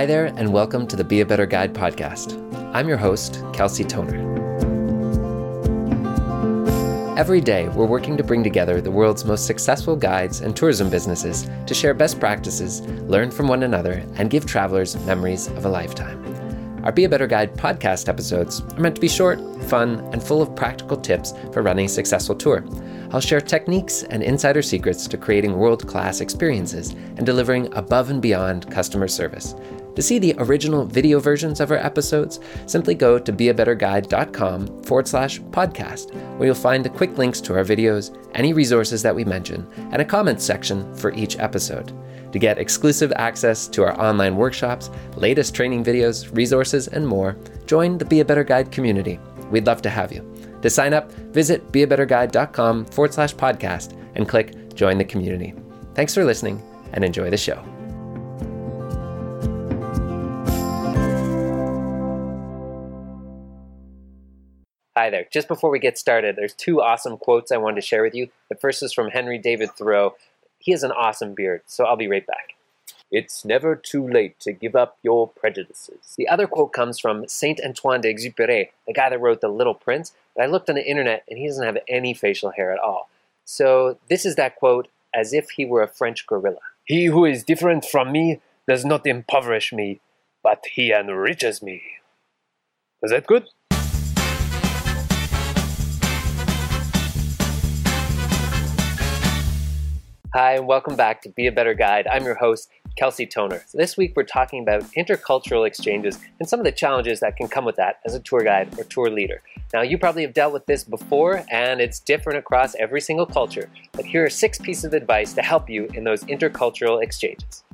Hi there, and welcome to the Be a Better Guide podcast. I'm your host, Kelsey Tonner. Every day, we're working to bring together the world's most successful guides and tourism businesses to share best practices, learn from one another, and give travelers memories of a lifetime. Our Be a Better Guide podcast episodes are meant to be short, fun, and full of practical tips for running a successful tour. I'll share techniques and insider secrets to creating world class experiences and delivering above and beyond customer service. To see the original video versions of our episodes, simply go to beabetterguide.com forward slash podcast, where you'll find the quick links to our videos, any resources that we mention, and a comments section for each episode. To get exclusive access to our online workshops, latest training videos, resources, and more, join the Be a Better Guide community. We'd love to have you. To sign up, visit beabetterguide.com forward slash podcast and click Join the Community. Thanks for listening and enjoy the show. Hi there. Just before we get started, there's two awesome quotes I wanted to share with you. The first is from Henry David Thoreau. He has an awesome beard, so I'll be right back. It's never too late to give up your prejudices. The other quote comes from Saint Antoine d'Exupéry, the guy that wrote The Little Prince. But I looked on the internet and he doesn't have any facial hair at all. So this is that quote as if he were a French gorilla. He who is different from me does not impoverish me, but he enriches me. Is that good? Hi, and welcome back to Be a Better Guide. I'm your host, Kelsey Tonner. So this week we're talking about intercultural exchanges and some of the challenges that can come with that as a tour guide or tour leader. Now, you probably have dealt with this before, and it's different across every single culture. But here are six pieces of advice to help you in those intercultural exchanges.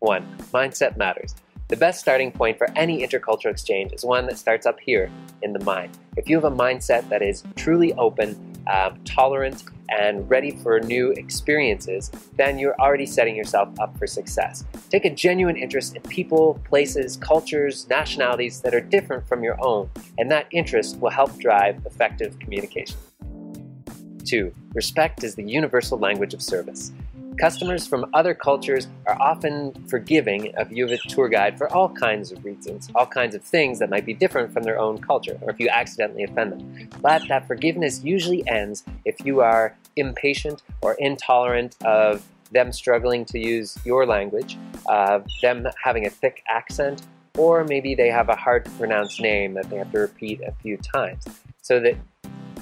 One, mindset matters. The best starting point for any intercultural exchange is one that starts up here in the mind. If you have a mindset that is truly open, um, tolerant, and ready for new experiences, then you're already setting yourself up for success. Take a genuine interest in people, places, cultures, nationalities that are different from your own, and that interest will help drive effective communication. Two, respect is the universal language of service. Customers from other cultures are often forgiving of you as a tour guide for all kinds of reasons, all kinds of things that might be different from their own culture, or if you accidentally offend them. But that forgiveness usually ends if you are impatient or intolerant of them struggling to use your language, uh, them having a thick accent, or maybe they have a hard to pronounce name that they have to repeat a few times. So that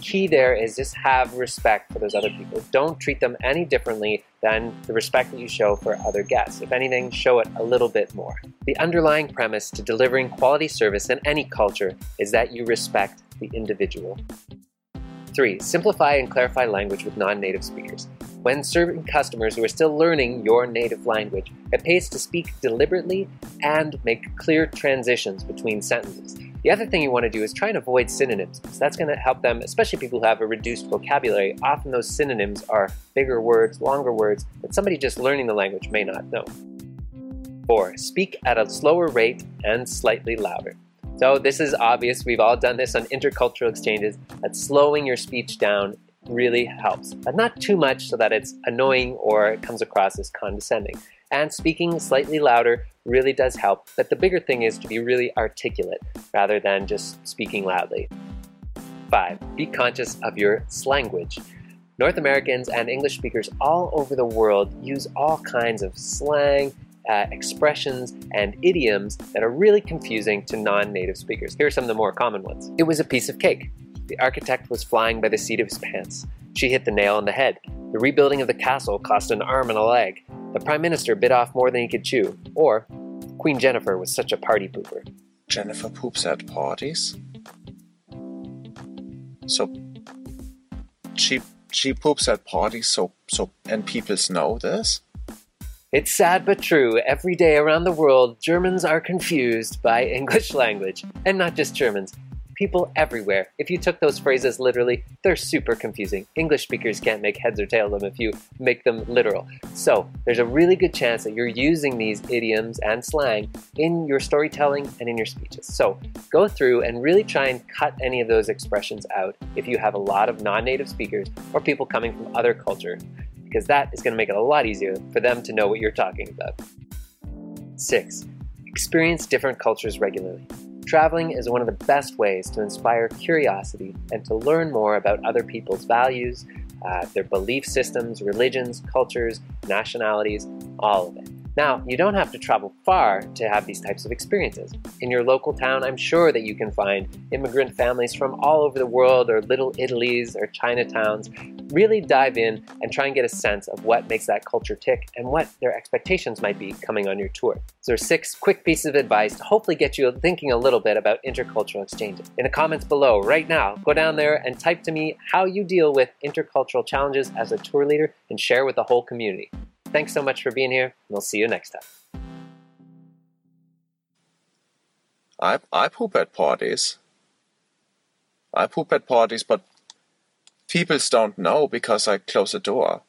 key there is just have respect for those other people. Don't treat them any differently than the respect that you show for other guests. If anything, show it a little bit more. The underlying premise to delivering quality service in any culture is that you respect the individual. Three, simplify and clarify language with non native speakers. When serving customers who are still learning your native language, it pays to speak deliberately and make clear transitions between sentences. The other thing you want to do is try and avoid synonyms, that's going to help them, especially people who have a reduced vocabulary. Often those synonyms are bigger words, longer words that somebody just learning the language may not know. Four, speak at a slower rate and slightly louder. So this is obvious. We've all done this on intercultural exchanges. That slowing your speech down really helps, but not too much so that it's annoying or comes across as condescending. And speaking slightly louder really does help, but the bigger thing is to be really articulate rather than just speaking loudly. Five, be conscious of your slanguage. North Americans and English speakers all over the world use all kinds of slang, uh, expressions, and idioms that are really confusing to non native speakers. Here are some of the more common ones. It was a piece of cake. The architect was flying by the seat of his pants. She hit the nail on the head. The rebuilding of the castle cost an arm and a leg. The prime minister bit off more than he could chew. Or, Queen Jennifer was such a party pooper. Jennifer poops at parties? So she she poops at parties so so and people know this? It's sad but true. Every day around the world, Germans are confused by English language. And not just Germans people everywhere. If you took those phrases literally, they're super confusing. English speakers can't make heads or tails of them if you make them literal. So, there's a really good chance that you're using these idioms and slang in your storytelling and in your speeches. So, go through and really try and cut any of those expressions out if you have a lot of non native speakers or people coming from other culture, because that is going to make it a lot easier for them to know what you're talking about. Six, experience different cultures regularly. Traveling is one of the best ways to inspire curiosity and to learn more about other people's values, uh, their belief systems, religions, cultures, nationalities, all of it. Now, you don't have to travel far to have these types of experiences. In your local town, I'm sure that you can find immigrant families from all over the world, or little Italies, or Chinatowns. Really dive in and try and get a sense of what makes that culture tick and what their expectations might be coming on your tour. So, there are six quick pieces of advice to hopefully get you thinking a little bit about intercultural exchanges. In the comments below, right now, go down there and type to me how you deal with intercultural challenges as a tour leader and share with the whole community. Thanks so much for being here, we'll see you next time. I I poop at parties. I poop at parties, but people don't know because I close the door.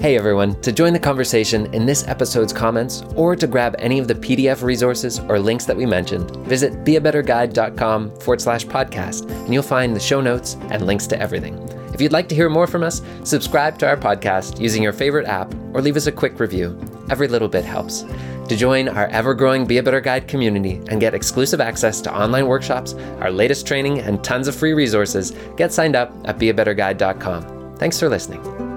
Hey everyone, to join the conversation in this episode's comments or to grab any of the PDF resources or links that we mentioned, visit beabetterguide.com forward slash podcast and you'll find the show notes and links to everything. If you'd like to hear more from us, subscribe to our podcast using your favorite app or leave us a quick review. Every little bit helps. To join our ever growing Be a Better Guide community and get exclusive access to online workshops, our latest training, and tons of free resources, get signed up at beabetterguide.com. Thanks for listening.